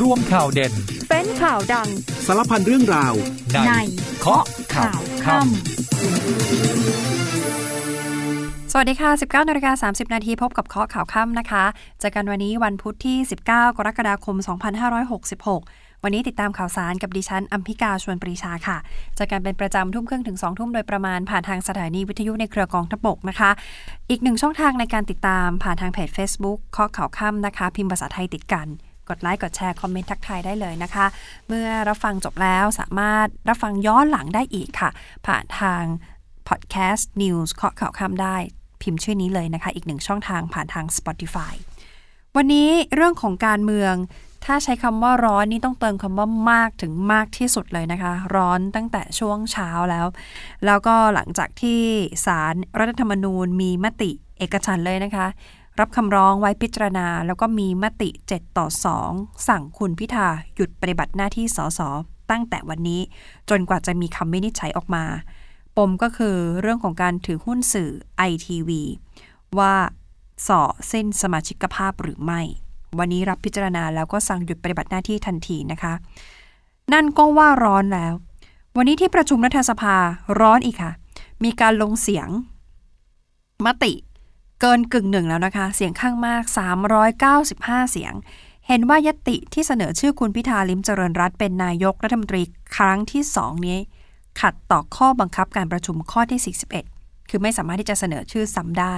ร่วมข่าวเด่น เป็นข่าวดัง สารพันเรื่องราว ในเคาะข่าวค่ำสวัสดีค่ะ 19นาฬิกา30 นาทีพบกับเคาะข่าวค่ำนะคะเจอกันวันนี้วันพุธที่ 19 กรกฎาคม 2566 วันนี้ติดตามข่าวสารกับดิฉันอัมพิกาชวนปรีชาค่ะเจอกันเป็นประจำทุ่มครึ่งถึง 2 ทุ่มโดยประมาณผ่านทางสถานีวิทยุในเครือกองทพบกนะคะ อีกหนึ่งช่องทางในการติดตามผ่านทางเพจ Facebook เคาะข่าวค่ำนะคะ พิมพ์ภาษาไทยติดกัน กดไลค์กดแชร์คอมเมนต์ทักทายได้เลยนะคะ เมื่อรับฟังจบแล้วสามารถรับฟังย้อนหลังได้อีกค่ะ ผ่านทางพอดแคสต์ News เคาะข่าวค่ำได้พิมพ์ชื่อนี้เลยนะคะ อีกหนึ่งช่องทางผ่านทาง Spotify วันนี้เรื่องของการเมือง ถ้าใช้คำว่าร้อนนี่ต้องเติมคำว่ามากถึงมากที่สุดเลยนะคะ ร้อนตั้งแต่ช่วงเช้าแล้ว แล้วก็หลังจากที่ศาลรัฐธรรมนูญมีมติเอกฉันเลยนะคะ รับคำร้องไว้พิจารณา แล้วก็มีมติ 7 ต่อ 2 สั่งคุณพิธาหยุดปฏิบัติหน้าที่สสตั้งแต่วันนี้ จนกว่าจะมีคำวินิจฉัยออกมา ปมก็คือเรื่องของการถือหุ้นสื่อไอทีวีว่าส่อเส้นสมาชิกภาพหรือไม่ วันนี้รับพิจารณาแล้วก็สั่งหยุดปฏิบัติหน้าที่ทันทีนะคะ นั่นก็ว่าร้อนแล้ว วันนี้ที่ประชุมรัฐสภาร้อนอีกค่ะ มีการลงเสียง มติ เกินกึ่งหนึ่งแล้วนะคะ เสียงข้างมาก 395 เสียง เห็นว่ายตติที่เสนอชื่อคุณพิธาลิมเจริญรัตเป็นนายกรัฐมนตรีครั้งที่สองนี้ ขัดต่อข้อบังคับการประชุมข้อที่ 41 คือไม่สามารถที่จะเสนอชื่อซ้ำได้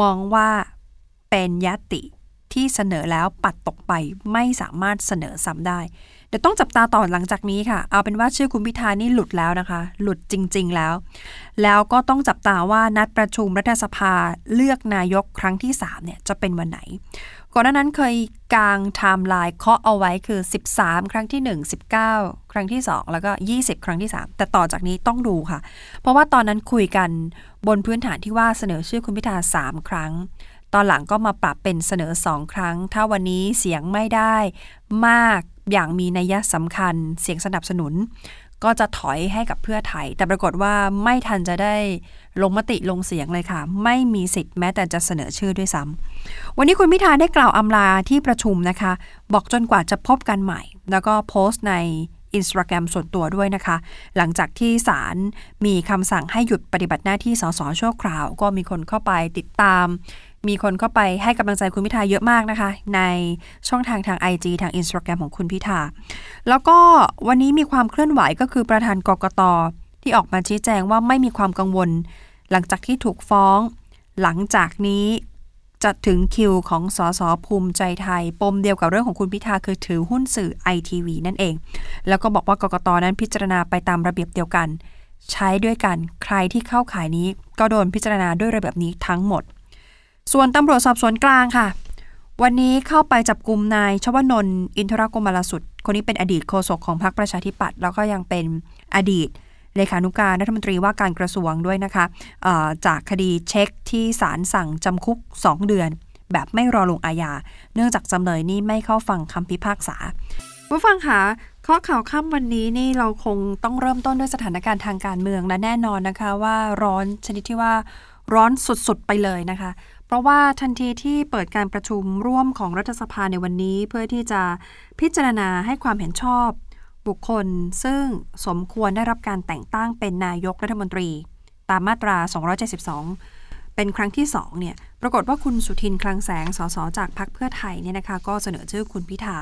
มองว่าเป็นยติที่เสนอแล้วปัดตกไปไม่สามารถเสนอซ้ำได้ เดี๋ยวต้องจับตาต่อหลังจากนี้ค่ะ เอาเป็นว่าชื่อคุณพิธานี่หลุดแล้วนะคะ หลุดจริง ๆ แล้ว แล้วก็ต้องจับตาว่านัดประชุมรัฐสภาเลือกนายกครั้งที่3เนี่ยจะเป็นวันไหน ก่อนหน้านั้นเคยกางไทม์ไลน์เคาะเอาไว้คือ 13 ครั้งที่ 1 19 ครั้งที่ 2 แล้วก็ 20 ครั้งที่ 3 แต่ต่อจากนี้ต้องดูค่ะ เพราะว่าตอนนั้นคุยกันบนพื้นฐานที่ว่าเสนอชื่อคุณพิธา 3 ครั้งตอนหลังก็มาปรับเป็นเสนอ 2 ครั้ง ถ้าวันนี้เสียงไม่ได้มาก อย่างมีนัยสำคัญเสียงสนับสนุน ก็จะถอยให้กับเพื่อไทย แต่ปรากฏว่าไม่ทันจะได้ลงมติลงเสียงเลยค่ะ ไม่มีสิทธิ์แม้แต่จะเสนอชื่อด้วยซ้ำวันนี้คุณพิธาได้กล่าวอำลาที่ประชุมนะคะ บอกจนกว่าจะพบกันใหม่ แล้วก็โพสต์ในอินสตาแกรมส่วนตัวด้วยนะคะ หลังจากที่ศาลมีคำสั่งให้หยุดปฏิบัติหน้าที่สสชั่วคราว ก็มีคนเข้าไปติดตาม มีคนเข้าไปให้กำลังใจคุณพิธาเยอะมากนะคะ ในช่องทางทาง IG ทาง Instagram ของคุณพิธา แล้วก็วันนี้มีความเคลื่อนไหวก็คือประธานกกตที่ออกมาชี้แจงว่าไม่มีความกังวล หลังจากที่ถูกฟ้อง หลังจากนี้จะถึงคิวของสสภูมิใจไทย ปมเดียวกับเรื่องของคุณพิธาคือถือหุ้นสื่อไอทีวีนั่นเอง แล้วก็บอกว่ากกตนั้นพิจารณาไปตามระเบียบเดียวกัน ใช้ด้วยกันใครที่เข้าขายนี้ก็โดนพิจารณาด้วยระเบียบนี้ทั้งหมด ส่วนตำรวจสอบสวนกลางค่ะ วันนี้เข้าไปจับกลุ่มนายชวนนท์อินทรกมลสุด คนนี้เป็นอดีตโฆษกของพรรคประชาธิปัตย์แล้วก็ยังเป็นอดีตเลขานุการรัฐมนตรีว่าการกระทรวงด้วยนะคะะจากคดีเช็คที่ศาลสั่งจำคุก 2 เดือน แบบไม่รอลงอาญาเนื่องจากจำเลยนี่ไม่เข้าฟังคำพิพากษาผู้ฟังคะข้อข่าวค่ำวันนี้นี่เราคงต้องเริ่มต้นด้วยสถานการณ์ทางการเมืองและแน่นอนนะคะว่าร้อนชนิดที่ว่าร้อนสุดๆไปเลยนะคะ เพราะว่าทันทีที่เปิดการประชุมร่วมของรัฐสภาในวันนี้ เพื่อที่จะพิจารณาให้ความเห็นชอบ บุคคลซึ่งสมควรได้รับการแต่งตั้งเป็นนายกรัฐมนตรี ตามมาตรา 272 เป็นครั้งที่2เนี่ยปรากฏว่าคุณสุทินคลังแสงสสจากพรรคเพื่อไทยเนี่ยนะคะก็เสนอชื่อคุณพิธา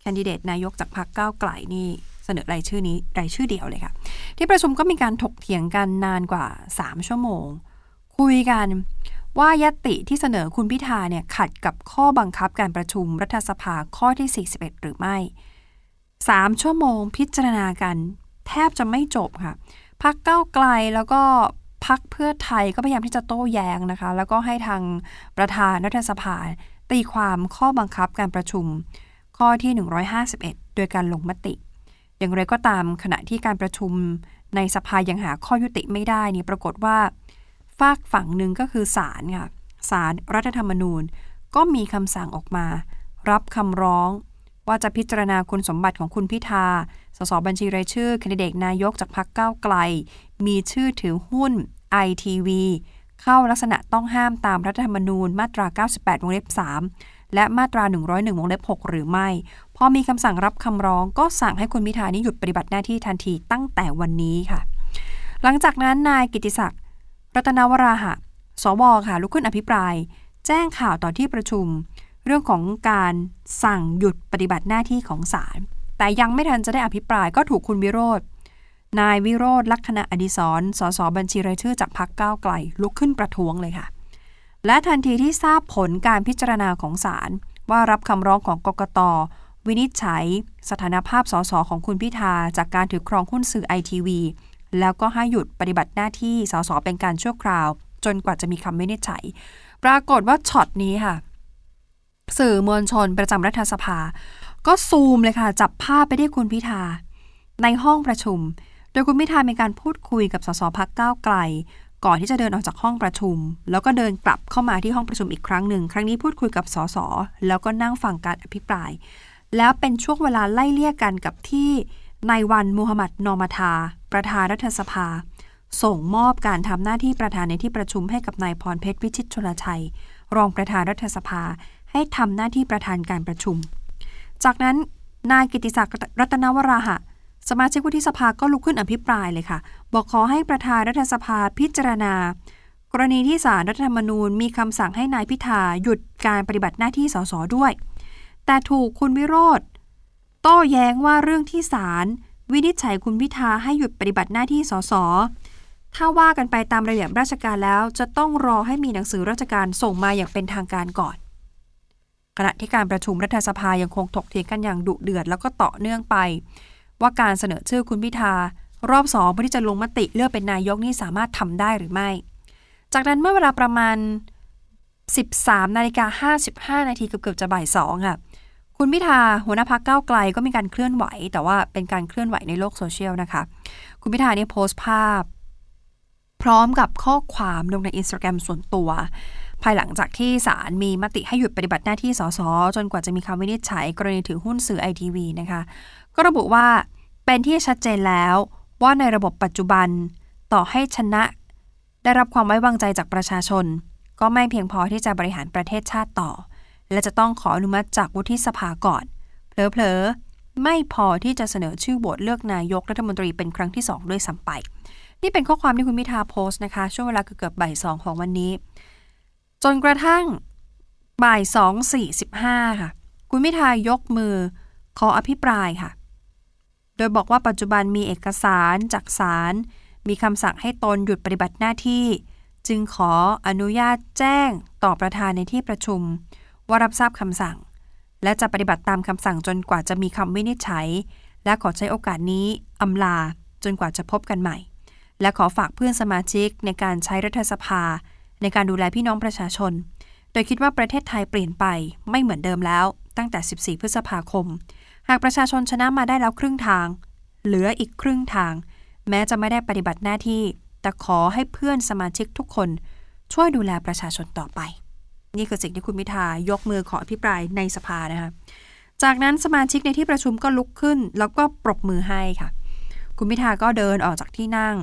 แคนดิเดตนายกจากพรรคก้าวไกลนี่เสนอรายชื่อนี้รายชื่อเดียวเลยค่ะ ที่ประชุมก็มีการถกเถียงกันนานกว่า 3 ชั่วโมง คุยกัน ว่ายติที่เสนอคุณพิธาเนี่ยขัดกับข้อบังคับการประชุมรัฐสภาข้อที่ 41 หรือไม่ 3 ชั่วโมงพิจารณากัน แทบจะไม่จบค่ะพักเก้าไกลแล้วก็พักเพื่อไทยก็พยายามที่จะโต้แย้งนะคะ แล้วก็ให้ทางประธานรัฐสภา ตีความข้อบังคับการประชุม ข้อที่ 151 โดยการลงมติ อย่างไรก็ตามขณะที่การประชุมในสภายังหาข้อยุติไม่ได้นี่ปรากฏว่า ฝากฝั่งหนึ่งก็คือศาลค่ะศาลรรัฐธรรมนูญ ก็มีคำสั่งออกมา รับคำร้อง ว่าจะพิจารณาคุณสมบัติของคุณพิธา สสบัญชีรายชื่อคนดิเดตนายกจากพรรคก้าวไกล มีชื่อถือหุ้น ITV เข้าลักษณะต้องห้ามตามรัฐธรรมนูญมาตรา 98 วงเล็บ 3 และมาตรา 101 วงเล็บ 6 หรือไม่ พอมีคำสั่งรับคำร้องก็สั่งให้คุณพิธานี้หยุดปฏิบัติหน้าที่ทันทีตั้งแต่วันนี้ค่ะ หลังจากนั้นนายกิติศักดิ์ รัตนวราหะ สวค่ะลุกขึ้นอภิปราย แจ้งข่าวต่อที่ประชุม เรื่องของการสั่งหยุดปฏิบัติหน้าที่ของศาลแต่ยังไม่ทันจะได้อภิปรายก็ถูกคุณวิโรธนายวิโรธลักษณะอดิศรสสบัญชีรายชื่อจากพรรคก้าวไกล ลุกขึ้นประท้วงเลยค่ะ และทันทีที่ทราบผลการพิจารณาของศาลว่ารับคำร้องของกกตวินิจฉัย สถานภาพสสของคุณพิธาจากการถือครองหุ้นสื่อไอทีวี แล้วก็ให้หยุดปฏิบัติหน้าที่สสเป็นการชั่วคราว จนกว่าจะมีคำวินิจฉัย ปรากฏว่าช็อตนี้ค่ะ สื่อมวลชนประจำรัฐสภา ก็ซูมเลยค่ะ จับภาพไปที่คุณพิธา ในห้องประชุม โดยคุณพิธามีการพูดคุยกับสสพักก้าวไกล ก่อนที่จะเดินออกจากห้องประชุม แล้วก็เดินกลับเข้ามาที่ห้องประชุมอีกครั้งหนึ่ง ครั้งนี้พูดคุยกับสสแล้วก็นั่งฟังการอภิปราย แล้วเป็นช่วงเวลาไล่เลี่ยกันกับที่ ในวันมูฮัมหมัดนอมาทาประธานรัฐสภา ส่งมอบการทำหน้าที่ประธานในที่ประชุมให้กับนายพรเพชรวิชิตชลชัย รองประธานรัฐสภา ให้ทำหน้าที่ประธานการประชุม จากนั้นนายกิติศักดิ์รัตนวราหะ สมาชิกวุฒิสภาก็ลุกขึ้นอภิปรายเลยค่ะ บอกขอให้ประธานรัฐสภาพิจารณา กรณีที่ศาลรัฐธรรมนูญมีคำสั่งให้นายพิธาหยุดการปฏิบัติหน้าที่สสด้วย แต่ถูกคุณวิโรธ โต้แย้งว่าเรื่องที่ศาลวินิจฉัยคุณพิธาให้หยุดปฏิบัติหน้าที่สส ถ้าว่ากันไปตามระเบียบราชการแล้ว จะต้องรอให้มีหนังสือราชการส่งมาอย่างเป็นทางการก่อน ขณะที่การประชุมรัฐสภายังคงถกเถียงกันอย่างดุเดือดแล้วก็ต่อเนื่องไป ว่าการเสนอชื่อคุณพิธารอบสองเพื่อที่จะลงมติเลือกเป็นนายกนี่สามารถทำได้หรือไม่ จากนั้นเมื่อเวลาประมาณ 13นาฬิกา55นาทีเกือบๆจะบ่ายสองค่ะ คุณพิธาหัวหน้าพักเก้าไกลก็มีการเคลื่อนไหว แต่ว่าเป็นการเคลื่อนไหวในโลกโซเชียลนะคะ คุณพิธาเนี่ยโพสต์ภาพ พร้อมกับข้อความลงในอินสตาแกรมส่วนตัว ภายหลังจากที่ศาลมีมติให้หยุดปฏิบัติหน้าที่สสจนกว่าจะมีคำวินิจฉัยกรณีถือหุ้นสื่อไอทีวีนะคะ ก็ระบุว่าเป็นที่ชัดเจนแล้วว่าในระบบปัจจุบันต่อให้ชนะ ได้รับความไว้วางใจจากประชาชน ก็ไม่เพียงพอที่จะบริหารประเทศชาติต่อ และจะต้องขออนุมัติจากวุฒิสภาก่อน เผลอๆ ไม่พอที่จะเสนอชื่อโหวตเลือกนายกรัฐมนตรีเป็นครั้งที่ 2 ด้วยซ้ำไป นี่เป็นข้อความที่คุณพิธาโพสต์นะคะ ช่วงเวลาเกือบบ่ายสองของวันนี้ จนกระทั่งบ่ายสองสี่สิบห้าค่ะ คุณพิธายกมือขออภิปรายค่ะ โดยบอกว่าปัจจุบันมีเอกสารจากศาลมีคำสั่งให้ตนหยุดปฏิบัติหน้าที่ จึงขออนุญาตแจ้งต่อประธานในที่ประชุม ว่ารับทราบคำสั่ง และจะปฏิบัติตามคำสั่งจนกว่าจะมีคำวินิจฉัย และขอใช้โอกาสนี้อำลาจนกว่าจะพบกันใหม่ และขอฝากเพื่อนสมาชิกในการใช้รัฐสภา ในการดูแลพี่น้องประชาชน โดยคิดว่าประเทศไทยเปลี่ยนไปไม่เหมือนเดิมแล้ว ตั้งแต่ 14 พฤษภาคม หากประชาชนชนะมาได้แล้วครึ่งทาง เหลืออีกครึ่งทาง แม้จะไม่ได้ปฏิบัติหน้าที่ แต่ขอให้เพื่อนสมาชิกทุกคน ช่วยดูแลประชาชนต่อไป นี่คือสิ่งที่คุณพิธายกมือขออภิปรายในสภานะคะจากนั้นสมาชิกในที่ประชุมก็ลุกขึ้น แล้วก็ปรบมือให้ค่ะ คุณพิธาก็เดินออกจากที่นั่ง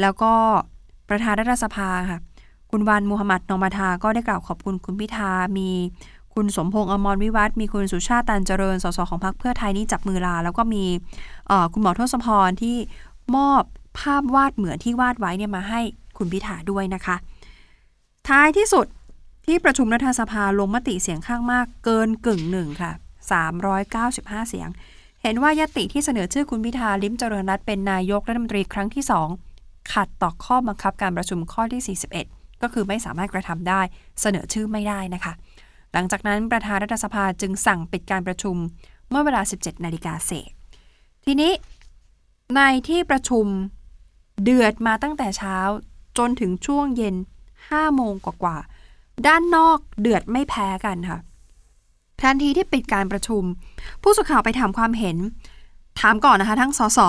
แล้วก็ประธานรัฐสภาค่ะ คุณวันมูฮัมหมัดนอมาทาก็ได้กล่าวขอบคุณคุณพิธา มีคุณสมพงษ์อมรวิวัฒมีคุณสุชาติตันเจริญ สสของพรรคเพื่อไทยนี่จับมือลา แล้วก็มีคุณหมอทศพรที่มอบภาพวาดเหมือนที่วาดไว้เนี่ยมาให้คุณพิธาด้วยนะคะ ท้ายที่สุด ที่ประชุมรัฐสภาลงมติเสียงข้างมากเกินกึ่งหนึ่งค่ะ 395 เสียง เห็นว่ายติที่เสนอชื่อคุณพิธาลิมเจริญรัตเป็นนายกรัฐมนตรีครั้งที่ 2 ขัดต่อข้อบังคับการประชุมข้อที่ 41 ก็คือไม่สามารถกระทำได้เสนอชื่อไม่ได้นะคะ หลังจากนั้นประธานรัฐสภาจึงสั่งปิดการประชุมเมื่อเวลา 17 นาฬิกาเศษ ทีนี้ในที่ประชุมเดือดมาตั้งแต่เช้าจนถึงช่วงเย็น5โมงกว่า ด้านนอกเดือดไม่แพ้กันค่ะ ทันทีที่ปิดการประชุม ผู้สื่อข่าวไปถามความเห็น ถามก่อนนะคะ ทั้งสส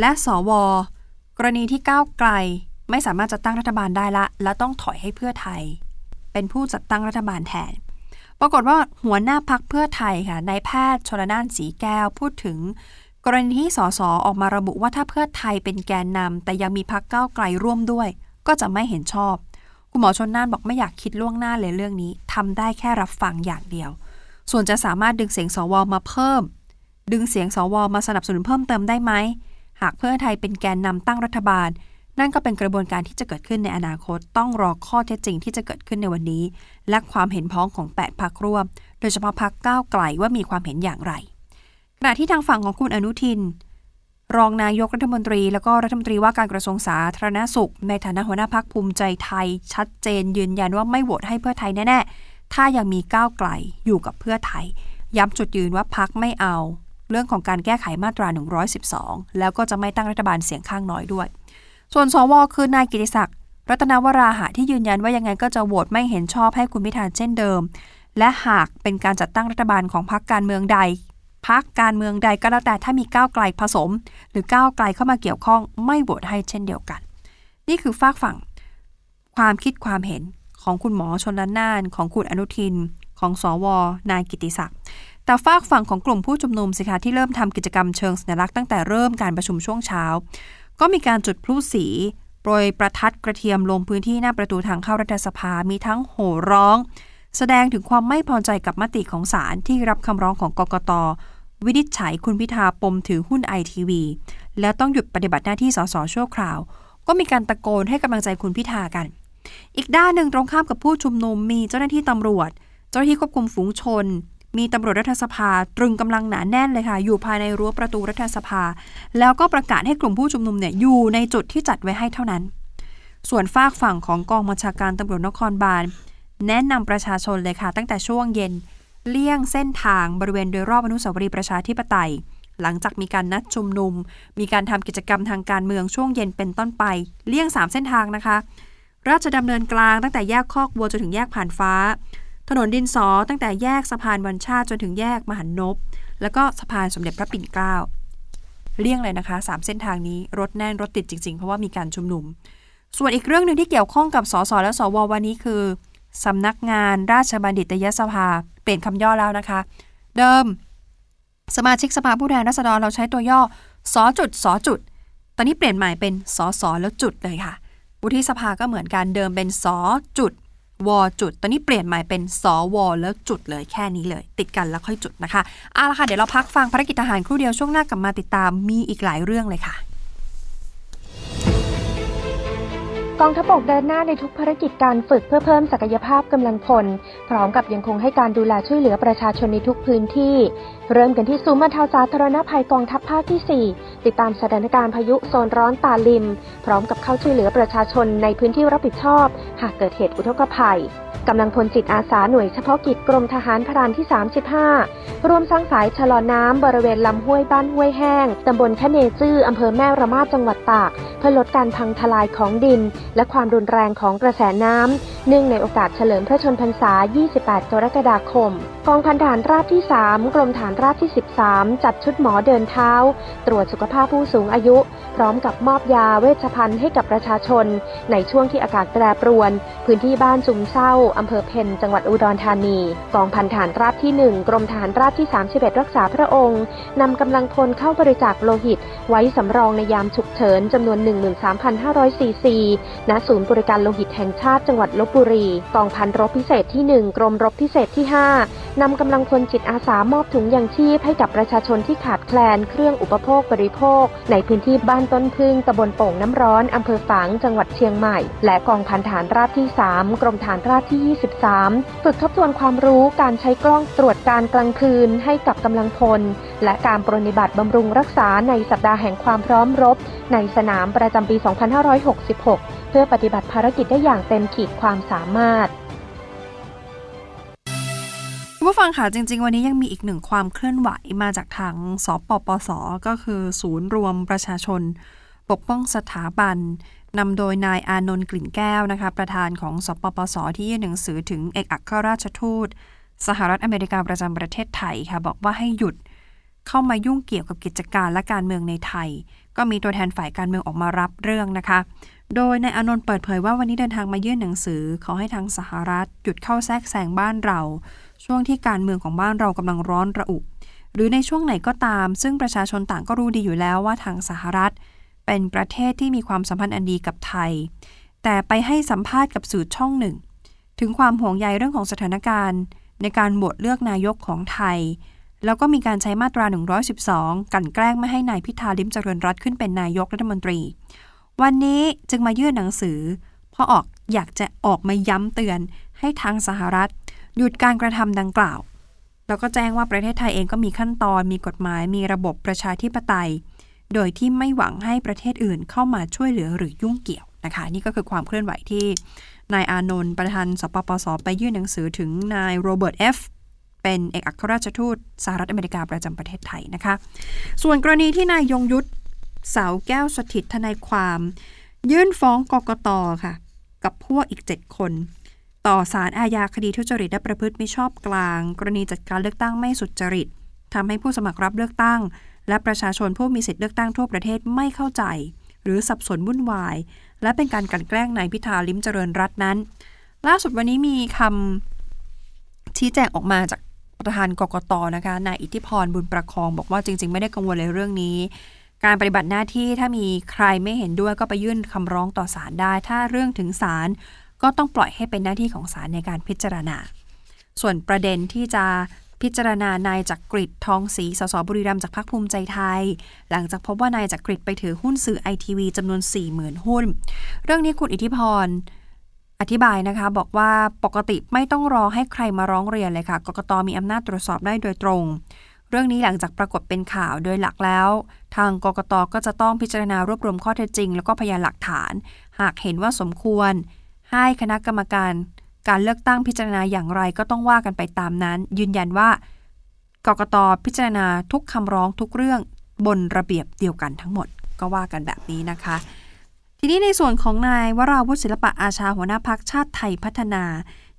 และสว กรณีที่ก้าวไกลไม่สามารถจัดตั้งรัฐบาลได้ละ และต้องถอยให้เพื่อไทย เป็นผู้จัดตั้งรัฐบาลแทน ปรากฏว่าหัวหน้าพักเพื่อไทยค่ะนายแพทย์ชลนานสีแก้วพูดถึง กรณีที่สสออกมาระบุว่าถ้าเพื่อไทยเป็นแกนนำแต่ยังมีพักก้าวไกลร่วมด้วย ก็จะไม่เห็นชอบ คุณหมอชนน่านบอกไม่อยากคิดล่วงหน้าเลยเรื่องนี้ทำได้แค่รับฟังอย่างเดียว ส่วนจะสามารถดึงเสียงสวมาเพิ่ม ดึงเสียงสวมาสนับสนุนเพิ่มเติมได้ไหมหากเพื่อไทยเป็นแกนนำตั้งรัฐบาล นั่นก็เป็นกระบวนการที่จะเกิดขึ้นในอนาคต ต้องรอข้อเท็จจริงที่จะเกิดขึ้นในวันนี้ และความเห็นพ้องของ 8พักร่วม โดยเฉพาะพักก้าวไกลว่ามีความเห็นอย่างไรขณะที่ทางฝั่งของคุณอนุทิน รองนายกรัฐมนตรี แล้วก็รัฐมนตรีว่าการกระทรวงสาธารณสุข ในฐานะหัวหน้าพักภูมิใจไทย ชัดเจนยืนยันว่าไม่โหวตให้เพื่อไทยแน่ๆ ถ้ายังมีก้าวไกลอยู่กับเพื่อไทย ย้ำจุดยืนว่าพักไม่เอา เรื่องของการแก้ไขมาตรา 112 แล้วก็จะไม่ตั้งรัฐบาลเสียงข้างน้อยด้วย ส่วนสวคือนายกิติศักดิ์รัตนวราหะที่ยืนยันว่ายังไงก็จะโหวตไม่เห็นชอบให้คุณพิธาเช่นเดิม และหากเป็นการจัดตั้งรัฐบาลของพรรคการเมืองใด พักการเมืองใดก็แล้วแต่ถ้ามีก้าวไกลผสม หรือก้าวไกลเข้ามาเกี่ยวข้องไม่โหวตให้เช่นเดียวกัน นี่คือฝากฝั่ง ความคิดความเห็นของคุณหมอชนละนาน ของคุณอนุทิน ของสว นายกิติศักดิ์แต่ฝากฝั่งของกลุ่มผู้ชุมนุมสิคะที่เริ่มทำกิจกรรมเชิงสัญลักษณ์ตั้งแต่เริ่มการประชุมช่วงเช้า ก็มีการจุดพลุสีโปรยประทัดกระเทียมลงพื้นที่หน้าประตูทางเข้ารัฐสภามีทั้งโห่ร้อง แสดงถึงความไม่พอใจกับมติของศาลที่รับคำร้องของกกต วินิจฉัยคุณพิธาปมถือหุ้นไอทีวีแล้วต้องหยุดปฏิบัติหน้าที่สสชั่วคราว ก็มีการตะโกนให้กำลังใจคุณพิธากัน อีกด้านหนึ่งตรงข้ามกับผู้ชุมนุมมีเจ้าหน้าที่ตำรวจ เจ้าหน้าที่ควบคุมฝูงชน มีตำรวจรัฐสภา ตรึงกำลังหนาแน่นเลยค่ะ อยู่ภายในรั้วประตูรัฐสภา แล้วก็ประกาศให้กลุ่มผู้ชุมนุมเนี่ยอยู่ในจุดที่จัดไว้ให้เท่านั้นส่วนฝากฝั่งของกองบัญชาการตำรวจนครบาล แนะนำประชาชนเลยค่ะ ตั้งแต่ช่วงเย็น เลี่ยงเส้นทางบริเวณโดยรอบอนุสาวรีย์ประชาธิปไตย หลังจากมีการนัดชุมนุม มีการทำกิจกรรมทางการเมืองช่วงเย็นเป็นต้นไป เลี่ยง 3 เส้นทางนะคะ ราชดำเนินกลางตั้งแต่แยกคอกวัวจนถึงแยกผ่านฟ้า ถนนดินสอตั้งแต่แยกสะพานวันชาติจนถึงแยกมหันนบแล้วก็สะพานสมเด็จพระปิ่นเกล้าเลี่ยงเลยนะคะ 3 เส้นทางนี้รถแน่นรถติดจริงๆ เพราะว่ามีการชุมนุม ส่วนอีกเรื่องหนึ่งที่เกี่ยวข้องกับสสและสววันนี้คือ สำนักงานราชบัณฑิตยสภา เปลี่ยนคำย่อแล้วนะคะ เดิม สมาชิกสภาผู้แทนราษฎรเราใช้ตัวย่อสอจุดสอจุด ตอนนี้เปลี่ยนใหม่เป็นสอสอแล้วจุดเลยค่ะวุฒิสภาก็เหมือนกันเดิมเป็นสอจุดวจุด ตอนนี้เปลี่ยนใหม่เป็นสวแล้วจุดเลยแค่นี้เลย ติดกันแล้วค่อยจุดนะคะเอาละค่ะเดี๋ยวเราพักฟังภารกิจทหารครู่เดียวช่วงหน้ากลับมาติดตามมีอีกหลายเรื่องเลยค่ะ กองทัพบกเดินหน้าในทุกภารกิจการฝึกเพื่อเพิ่มศักยภาพกำลังพล พร้อมกับยังคงให้การดูแลช่วยเหลือประชาชนในทุกพื้นที่ เริ่มกันที่ศูนย์บรรเทาสาธารณภัยกองทัพภาคที่ 4 ติดตามสถานการณ์พายุโซนร้อนตาลิม พร้อมกับเข้าช่วยเหลือประชาชนในพื้นที่รับผิดชอบ หากเกิดเหตุอุทกภัยกำลังพลจิตอาสาหน่วยเฉพาะกิจกรมทหารพรานที่ 35 ร่วมสร้างสายชะลอน้ำบริเวณลำห้วยบ้านห้วยแห้ง ตำบลคะเนจื้ออำเภอแม่ระมาดจังหวัดตาก เพื่อลดการพังทลายของดิน และความรุนแรงของกระแสน้ำ เนื่องในโอกาสเฉลิมพระชนพรรษา 28 กรกฎาคม กองพันฐานราบที่ 3 กรมฐานราบที่ 13 จัดชุดหมอเดินเท้า ตรวจสุขภาพผู้สูงอายุ พร้อมกับมอบยาเวชภัณฑ์ให้กับประชาชน ในช่วงที่อากาศแปรปรวน พื้นที่บ้านจุมเศร้าอำเภอเพนจังหวัดอุดรธานี กองพันฐานราบที่ 1 กรมฐานราบที่ 31 รักษาพระองค์นำกำลังพลเข้าบริจาคโลหิต ไว้สำรองในยามฉุกเฉินจำนวน 13,500ซีซีณศูนย์บริการโลหิตแห่งชาติจังหวัดลบบุรี กองพันรบพิเศษที่ 1 กรมรบพิเศษที่ 5นำกำลังพลจิตอาสามอบถุงยางชีพให้กับประชาชนที่ขาดแคลนเครื่องอุปโภคบริโภค ในพื้นที่บ้านต้นพึ่งตำบลโป่งน้ำร้อนอำเภอฝางจังหวัดเชียงใหม่ และกองพันฐานราบที่ 3 กรมฐานราบที่ 23 ฝึกทบทวนความรู้การใช้กล้องตรวจการกลางคืนให้กับกำลังพล และการปรนิบัติบำรุงรักษาในสัปดาห์แห่งความพร้อมรบ ในสนามประจำปี 2566 เพื่อปฏิบัติภารกิจได้อย่างเต็มขีดความสามารถ ผู้ฟังค่ะจริง ๆ วันนี้ยังมีอีกหนึ่งความเคลื่อนไหวมาจากทางสปปส ก็คือศูนย์รวมประชาชน ปกป้องสถาบันนำโดยนายอานนท์กลิ่นแก้วนะคะประธานของสปปส ที่ยื่นหนังสือถึงเอกอัครราชทูต สหรัฐอเมริกาประจำประเทศไทยค่ะบอกว่าให้หยุดเข้ามายุ่งเกี่ยวกับกิจการและการเมืองในไทย ก็มีตัวแทนฝ่ายการเมืองออกมารับเรื่องนะคะ โดยนายอนนท์เปิดเผยว่าวันนี้เดินทางมายื่นหนังสือ ขอให้ทางสหรัฐหยุดเข้าแทรกแซงบ้านเรา ช่วงที่การเมืองของบ้านเรากำลังร้อนระอุ หรือในช่วงไหนก็ตาม ซึ่งประชาชนต่างก็รู้ดีอยู่แล้วว่าทางสหรัฐ เป็นประเทศที่มีความสัมพันธ์อันดีกับไทย แต่ไปให้สัมภาษณ์กับสื่อช่องหนึ่ง ถึงความห่วงใยเรื่องของสถานการณ์ ในการโหวตเลือกนายกของไทย แล้วก็มีการใช้มาตรา 112 กันแกล้งไม่ให้นายพิธาลิมเจริญรัตขึ้นเป็นนายกรัฐมนตรี วันนี้จึงมายื่นหนังสือเพราะออกอยากจะออกมาย้ำเตือนให้ทางสหรัฐ หยุดการกระทำดังกล่าว แล้วก็แจ้งว่าประเทศไทยเองก็มีขั้นตอน มีกฎหมาย มีระบบประชาธิปไตย โดยที่ไม่หวังให้ประเทศอื่นเข้ามาช่วยเหลือหรือยุ่งเกี่ยวนะคะ นี่ก็คือความเคลื่อนไหวที่นายอานนท์ประธานศปปสไปยื่นหนังสือถึงนายโรเบิร์ตเอฟเป็นเอกอัครราชทูตสหรัฐอเมริกาประจำประเทศไทยนะคะ ส่วนกรณีที่นายยงยุทธเสาแก้วสถิตทนายความ ยื่นฟ้องกกตค่ะ กับพวกอีก 7 คน ต่อศาลอาญาคดีทุจริตและประพฤติมิชอบกลาง กรณีจัดการเลือกตั้งไม่สุจริตทำให้ผู้สมัครรับเลือกตั้ง และประชาชนผู้มีสิทธิเลือกตั้งทั่วประเทศไม่เข้าใจ หรือสับสนวุ่นวาย และเป็นการกลั่นแกล้งนายพิธาลิมเจริญรัตน์นั้น ล่าสุดวันนี้มีคำชี้แจงออกมาจากประธานกกตนะคะนายอิทธิพรบุญประคอง บอกว่าจริง ๆ ไม่ได้กังวลเลยเรื่องนี้ การปฏิบัติหน้าที่ถ้ามีใครไม่เห็นด้วยก็ไปยื่นคำร้องต่อศาลได้ ถ้าเรื่องถึงศาล ก็ต้องปล่อยให้เป็นหน้าที่ของศาลในการพิจารณา ส่วนประเด็นที่จะพิจารณานายจักกริดทองศรีสสบุรีรัมย์จากพรรคภูมิใจไทย หลังจากพบว่านายจักกริดไปถือหุ้นสื่อไอทีวีจำนวน 40,000 หุ้น เรื่องนี้คุณอิทธิพรอธิบายนะคะ บอกว่าปกติไม่ต้องรอให้ใครมาร้องเรียนเลยค่ะกกตมีอำนาจตรวจสอบได้โดยตรง เรื่องนี้หลังจากปรากฏเป็นข่าวโดยหลักแล้ว ทางกกตก็จะต้องพิจารณารวบรวมข้อเท็จจริง แล้วก็พยานหลักฐาน หากเห็นว่าสมควร ให้คณะกรรมการการเลือกตั้งพิจารณาอย่างไรก็ต้องว่ากันไปตามนั้น ยืนยันว่ากกตพิจารณาทุกคำร้องทุกเรื่องบนระเบียบเดียวกันทั้งหมดก็ว่ากันแบบนี้นะคะ ทีนี้ในส่วนของนายวราวุฒิศิลปะอาชาหัวหน้าพักชาติไทยพัฒนา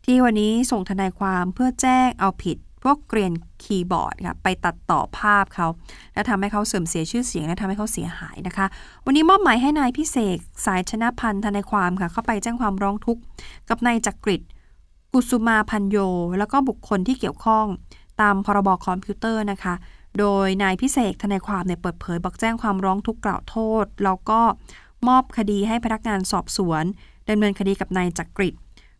ที่วันนี้ส่งทนายความเพื่อแจ้งเอาผิด พวกเกรียนคีย์บอร์ดค่ะไปตัดต่อภาพเขาและทำให้เขาเสื่อมเสียชื่อเสียงและทำให้เขาเสียหายนะคะ วันนี้มอบหมายให้นายพิเศษสายชนะพันธ์ทนายความค่ะเข้าไปแจ้งความร้องทุกข์กับนายจักริดกุสุมาพันโย แล้วก็บุคคลที่เกี่ยวข้องตามพรบคอมพิวเตอร์นะคะ โดยนายพิเศษทนายความเนี่ยเปิดเผยบอกแจ้งความร้องทุกข์กล่าวโทษ แล้วก็มอบคดีให้พนักงานสอบสวนดำเนินคดีกับนายจักริด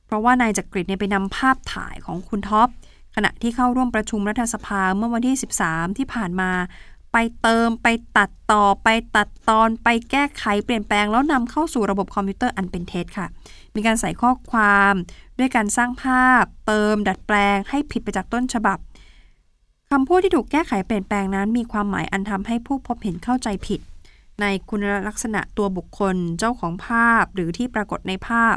เพราะว่านายจักริดเนี่ยไปนำภาพถ่ายของคุณท็อป ขณะที่เข้าร่วมประชุมรัฐสภาเมื่อวันที่ 13 ที่ผ่านมา ไปเติมไปตัดต่อไปตัดตอนไปแก้ไขเปลี่ยนแปลงแล้วนำเข้าสู่ระบบคอมพิวเตอร์อันเป็นเท็จค่ะ มีการใส่ข้อความ ด้วยการสร้างภาพ เติม ดัดแปลง ให้ผิดไปจากต้นฉบับคำพูดที่ถูกแก้ไขเปลี่ยนแปลงนั้น มีความหมายอันทำให้ผู้พบเห็นเข้าใจผิด ในคุณลักษณะตัวบุคคลเจ้าของภาพหรือที่ปรากฏในภาพ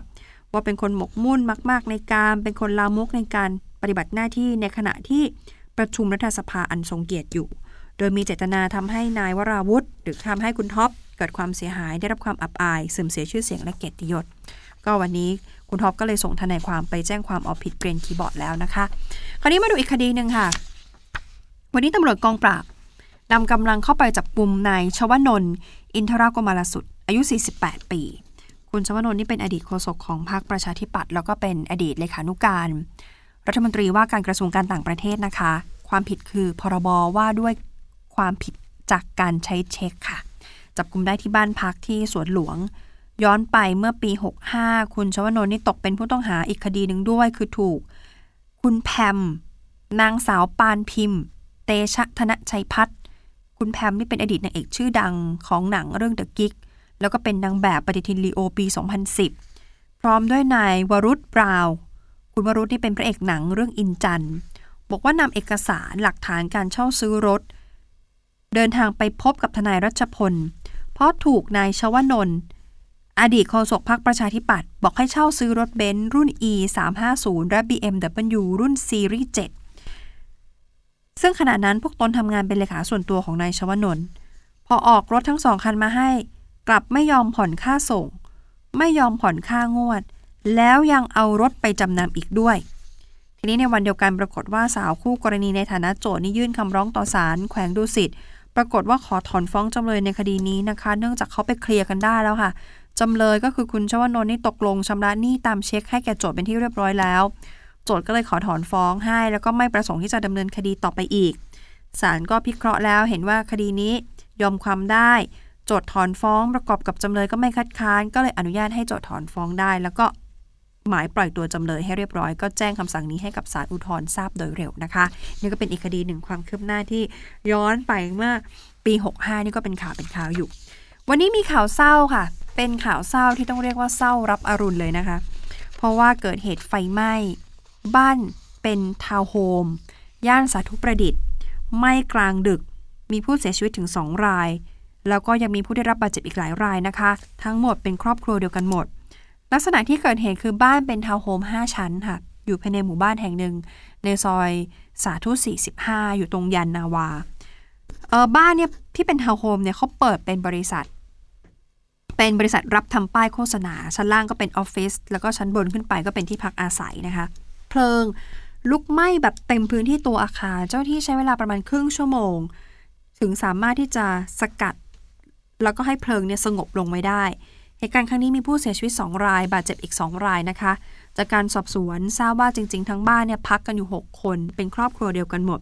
ว่าเป็นคนหมกมุ่นมาก ๆ ในการเป็นคนลามกในการ ปฏิบัติหน้าที่ในขณะที่ประชุมรัฐสภาอันทรงเกียรติอยู่ โดยมีเจตนาทำให้นายวราวุธ หรือทำให้คุณท็อปเกิดความเสียหายได้รับความอับอายเสื่อมเสียชื่อเสียงและเกียรติยศ ก็วันนี้คุณท็อปก็เลยส่งทนายความไปแจ้งความเอาผิดเกรนคีย์บอร์ดแล้วนะคะ คราวนี้มาดูอีกคดีหนึ่งค่ะ วันนี้ตำรวจกองปราบนำกำลังเข้าไปจับกลุ่มนายชวนนท์อินทรากมารสุด อายุ 48 ปี คุณชวนนท์นี่เป็นอดีตโฆษกของพรรคประชาธิปัตย์แล้วก็เป็นอดีตเลขานุการ รัฐมนตรีว่าการกระทรวงการต่างประเทศนะคะ ความผิดคือพรบว่าด้วยความผิดจากการใช้เช็คค่ะ จับกลุ่มได้ที่บ้านพักที่สวนหลวง ย้อนไปเมื่อปี 65 คุณชวนนท์นี่ตกเป็นผู้ต้องหาอีกคดีหนึ่งด้วยคือถูก คุณแพมนางสาวปานพิมพ์ เตชะธนชัยพัฒน์คุณแพมนี่เป็นอดีตนางเอกชื่อดังของหนังเรื่อง The Gig แล้วก็เป็นนางแบบปฏิทินลีโอปี 2010 พร้อมด้วยนายวรุษบราว คุณวรุษนี่เป็นพระเอกหนังเรื่องอินจันบอกว่านำเอกสารหลักฐานการเช่าซื้อรถ เดินทางไปพบกับทนายรัชพล เพราะถูกนายชวนนท์อดีตโฆษกพรรคประชาธิปัตย์บอกให้เช่าซื้อรถเบนซ์รุ่น E 3 5 0และ BMW รุ่นซีรีส์7ซึ่งขณะนั้นพวกตนทำงานเป็นเลขาส่วนตัวของนายชวนนท์พอออกรถทั้งสองคันมาให้ กลับไม่ยอมผ่อนค่าส่ง ไม่ยอมผ่อนค่างวด แล้วยังเอารถไปจำนำอีกด้วย ทีนี้ในวันเดียวกันปรากฏว่าสาวคู่กรณีในฐานะโจทย์นี่ยื่นคำร้องต่อศาลแขวงดุสิตปรากฏว่าขอถอนฟ้องจำเลยในคดีนี้นะคะ เนื่องจากเขาไปเคลียร์กันได้แล้วค่ะจำเลยก็คือคุณชวนนท์นี่ตกลงชำระหนี้ตามเช็คให้แก่โจทย์เป็นที่เรียบร้อยแล้ว โจทย์ก็เลยขอถอนฟ้องให้ แล้วก็ไม่ประสงค์ที่จะดำเนินคดีต่อไปอีกศาลก็พิเคราะห์แล้วเห็นว่าคดีนี้ยอมความได้ โจทย์ถอนฟ้องประกอบกับจำเลยก็ไม่คัดค้าน ก็เลยอนุญาตให้โจทย์ถอนฟ้องได้ แล้วก็ หมายปล่อยตัวจำเลยให้เรียบร้อยก็แจ้งคำสั่งนี้ให้กับศาลอุทธรณ์ทราบโดยเร็วนะคะ นี่ก็เป็นอีกคดีหนึ่งความคืบหน้าที่ย้อนไปเมื่อปี 65 นี่ก็เป็นข่าวเป็นข่าวอยู่ วันนี้มีข่าวเศร้าค่ะ เป็นข่าวเศร้าที่ต้องเรียกว่าเศร้ารับอรุณเลยนะคะ เพราะว่าเกิดเหตุไฟไหม้บ้านเป็นทาวน์โฮมย่านสาธุประดิษฐ์ไหม้กลางดึก มีผู้เสียชีวิตถึง 2 ราย แล้วก็ยังมีผู้ได้รับบาดเจ็บอีกหลายรายนะคะ ทั้งหมดเป็นครอบครัวเดียวกันหมด ลักษณะที่เกิดเหตุคือบ้านเป็นทาวน์โฮม5 ชั้นค่ะ อยู่ภายในหมู่บ้านแห่งหนึ่ง ในซอยสาธุ 45 อยู่ตรงยานนาวาเออบ้านเนี่ยที่เป็นทาวน์โฮมเนี่ยเขาเปิดเป็นบริษัท เป็นบริษัทรับทำป้ายโฆษณา ชั้นล่างก็เป็นออฟฟิศแล้วก็ชั้นบนขึ้นไปก็เป็นที่พักอาศัยนะคะ เพลิงลุกไหม้แบบเต็มพื้นที่ตัวอาคาร เจ้าที่ใช้เวลาประมาณครึ่งชั่วโมง ถึงสามารถที่จะสกัด แล้วก็ให้เพลิงเนี่ยสงบลงไว้ได้ เหตุการณ์ครั้งนี้มีผู้เสียชีวิต 2 ราย บาดเจ็บอีก 2 รายนะคะ จากการสอบสวนทราบว่าจริง ๆ ทั้งบ้านเนี่ยพักกันอยู่ 6 คน เป็นครอบครัวเดียวกันหมด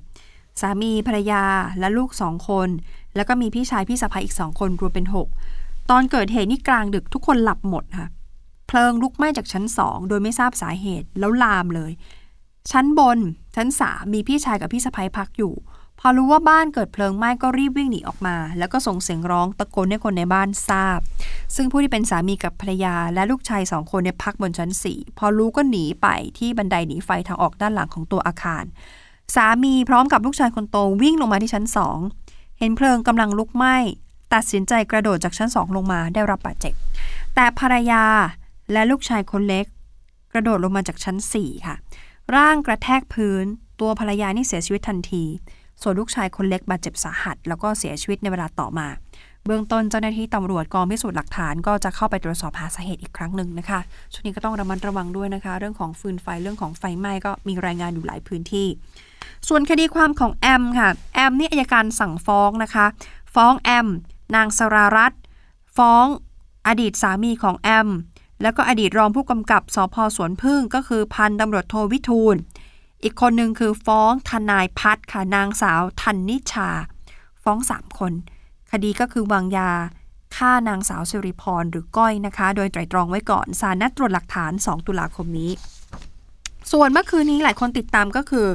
สามีภรรยาและลูก 2 คน แล้วก็มีพี่ชายพี่สะใภ้อีก 2 คนรวมเป็น 6 ตอนเกิดเหตุนี่กลางดึกทุกคนหลับหมดค่ะ เพลิงลุกไหม้จากชั้น 2 โดยไม่ทราบสาเหตุแล้วลามเลย ชั้นบนชั้นสามมีพี่ชายกับพี่สะใภ้พักอยู่ พอรู้ว่าบ้านเกิดเพลิงไหม้ก็รีบวิ่งหนีออกมา แล้วก็ส่งเสียงร้องตะโกนให้คนในบ้านทราบ ซึ่งผู้ที่เป็นสามีกับภรรยา และลูกชายสองคนเนี่ยพักบนชั้นสี่พอรู้ก็หนีไปที่บันไดหนีไฟทางออกด้านหลังของตัวอาคาร สามีพร้อมกับลูกชายคนโตวิ่งลงมาที่ชั้นสองเห็นเพลิงกำลังลุกไหม้ตัดสินใจกระโดดจากชั้นสองลงมาได้รับบาดเจ็บ แต่ภรรยาและลูกชายคนเล็ก กระโดดลงมาจากชั้นสี่ค่ะ ร่างกระแทกพื้น ตัวภรรยานี่เสียชีวิตทันที ส่วนลูกชายคนเล็กบาดเจ็บสาหัส แล้วก็เสียชีวิตในเวลาต่อมา เบื้องต้นเจ้าหน้าที่ตำรวจกองพิสูจน์หลักฐานก็จะเข้าไปตรวจสอบหาสาเหตุอีกครั้งหนึ่งนะคะ ช่วงนี้ก็ต้องระมัดระวังด้วยนะคะ เรื่องของฟืนไฟเรื่องของไฟไหม้ก็มีรายงานอยู่หลายพื้นที่ ส่วนคดีความของแอมค่ะ แอมนี่อายการสั่งฟ้องนะคะ ฟ้องแอม นางสรารัตฟ้องอดีตสามีของแอม แล้วก็อดีตรองผู้กำกับสพสวนพึ่งก็คือพันตำรวจโทวิทูล อีกคนหนึ่งคือฟ้องทนายพัฒค่ะนางสาวทันนิชา ฟ้อง 3 คน คดีก็คือวางยาฆ่านางสาวสิริพรหรือก้อยนะคะ โดยไตรตรองไว้ก่อนศาลนัดตรวจหลักฐาน 2 ตุลาคมนี้ ส่วนเมื่อคืนนี้หลายคนติดตามก็คือ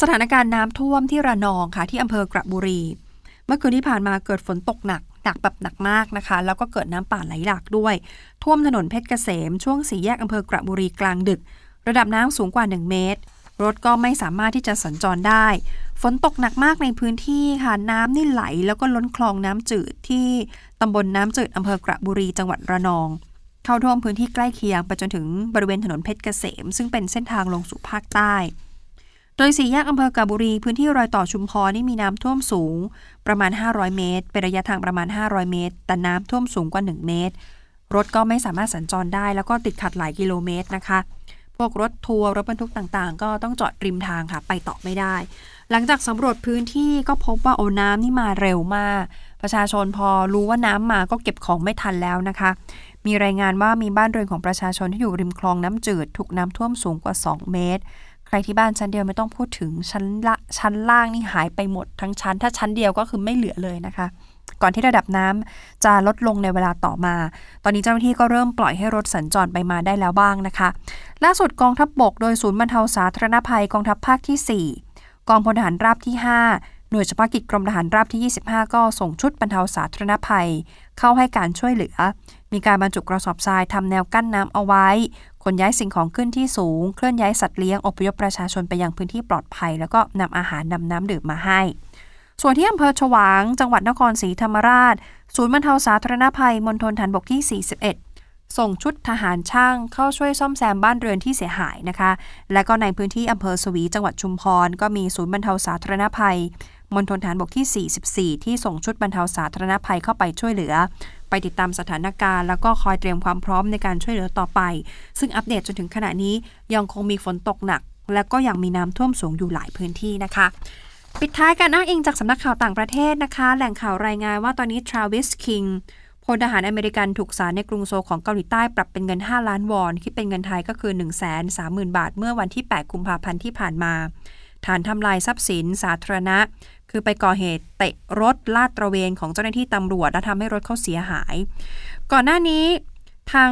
สถานการณ์น้ำท่วมที่ระนองค่ะที่อำเภอกระบุรี เมื่อคืนที่ผ่านมาเกิดฝนตกหนักหนักแบบหนักมากนะคะ แล้วก็เกิดน้ำป่าไหลหลากด้วย ท่วมถนนเพชรเกษมช่วงสี่แยกอำเภอกระบุรีกลางดึก ระดับน้ำสูงกว่า 1 เมตร รถก็ไม่สามารถที่จะสัญจรได้ ฝนตกหนักมากในพื้นที่ค่ะ น้ำนี่ไหลแล้วก็ล้นคลองน้ำจืดที่ตำบลน้ำจืดอำเภอกระบุรีจังหวัดระนอง เข้าท่วมพื้นที่ใกล้เคียงไปจนถึงบริเวณถนนเพชรเกษม ซึ่งเป็นเส้นทางลงสู่ภาคใต้ โดยสี่แยกอำเภอกาบุรีพื้นที่รอยต่อชุมพรนี่มีน้ำท่วมสูง ประมาณ 500 เมตร เป็นระยะทางประมาณ 500 เมตร แต่น้ำท่วมสูงกว่า 1 เมตร รถก็ไม่สามารถสัญจรได้ แล้วก็ติดขัดหลายกิโลเมตรนะคะ วกรถทัวร์รถบรรทุกต่างๆ ก็ต้องจอดริมทางค่ะ ไปต่อไม่ได้ หลังจากสำรวจพื้นที่ก็พบว่าโอ้น้ำนี่มาเร็วมาก ประชาชนพอรู้ว่าน้ำมาก็เก็บของไม่ทันแล้วนะคะ มีรายงานว่ามีบ้านเรือนของประชาชนที่อยู่ริมคลองน้ำจืดถูกน้ำท่วมสูงกว่า 2 เมตร ใครที่บ้านชั้นเดียวไม่ต้องพูดถึงชั้นละชั้นล่างนี่หายไปหมดทั้งชั้น ถ้าชั้นเดียวก็คือไม่เหลือเลยนะคะ ก่อนที่ระดับน้ำจะลดลงในเวลาต่อมา ตอนนี้เจ้าหน้าที่ก็เริ่มปล่อยให้รถสัญจรไปมาได้แล้วบ้างนะคะ ล่าสุดกองทัพบบกโดยศูนย์บรรเทาสาธารณภัยกองทัพภาคที่ 4 กองพลทหารราบที่ 5 หน่วยเฉพาะกิจกรมทหารราบที่ 25 ก็ส่งชุดบรรเทาสาธารณภัย เข้าให้การช่วยเหลือ มีการบรรจุกระสอบทรายทำแนวกั้นน้ำเอาไว้ขนย้ายสิ่งของขึ้นที่สูง เคลื่อนย้ายสัตว์เลี้ยงอพยพประชาชนไปยังพื้นที่ปลอดภัย แล้วก็นำอาหารนำน้ำดื่มมาให้ ส่วนที่อำเภอฉวาง จังหวัดนครศรีธรรมราช ศูนย์บรรเทาสาธารณภัยมณฑลฐานบกที่ 41 ส่งชุดทหารช่างเข้าช่วยซ่อมแซมบ้านเรือนที่เสียหายนะคะ และก็ในพื้นที่อำเภอสวีจังหวัดชุมพร ก็มีศูนย์บรรเทาสาธารณภัยมณฑลทหารบกที่ 44 ที่ส่งชุดบรรเทาสาธารณภัยเข้าไปช่วยเหลือ ไปติดตามสถานการณ์ แล้วก็คอยเตรียมความพร้อมในการช่วยเหลือต่อไป ซึ่งอัปเดตจนถึงขณะนี้ยังคงมีฝนตกหนัก และก็ยังมีน้ำท่วมสูงอยู่หลายพื้นที่นะคะ ปิดท้ายการอ้างอิงจากสำนักข่าวต่างประเทศนะคะ แหล่งข่าวรายงานว่าตอนนี้ทราวิสคิงพลทหารอเมริกันถูกศาลในกรุงโซลของเกาหลีใต้ปรับเป็นเงิน 5 ล้านวอน คิดเป็นเงินไทยก็คือ 1 3 0 0 0 0 บาท เมื่อวันที่ 8 กุมภาพันธ์ที่ผ่านมา ฐานทำลายทรัพย์สินสาธารณะ คือไปก่อเหตุเตะรถลาดตระเวนของเจ้าหน้าที่ตำรวจและทำให้รถเขาเสียหาย ก่อนหน้านี้ทาง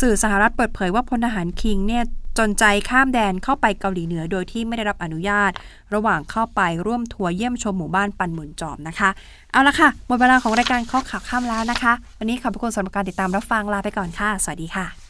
สื่อสหรัฐเปิดเผยว่าพลทหารคิงเนี่ย จนใจข้ามแดนเข้าไปเกาหลีเหนือโดยที่ไม่ได้รับอนุญาต ระหว่างเข้าไปร่วมทัวร์เยี่ยมชมหมู่บ้านปันหมุนจอมนะคะ เอาละค่ะ หมดเวลาของรายการข้อข่าวข้ามแล้วนะคะ วันนี้ขอบคุณสำหรับการติดตามรับฟังลาไปก่อนค่ะ สวัสดีค่ะ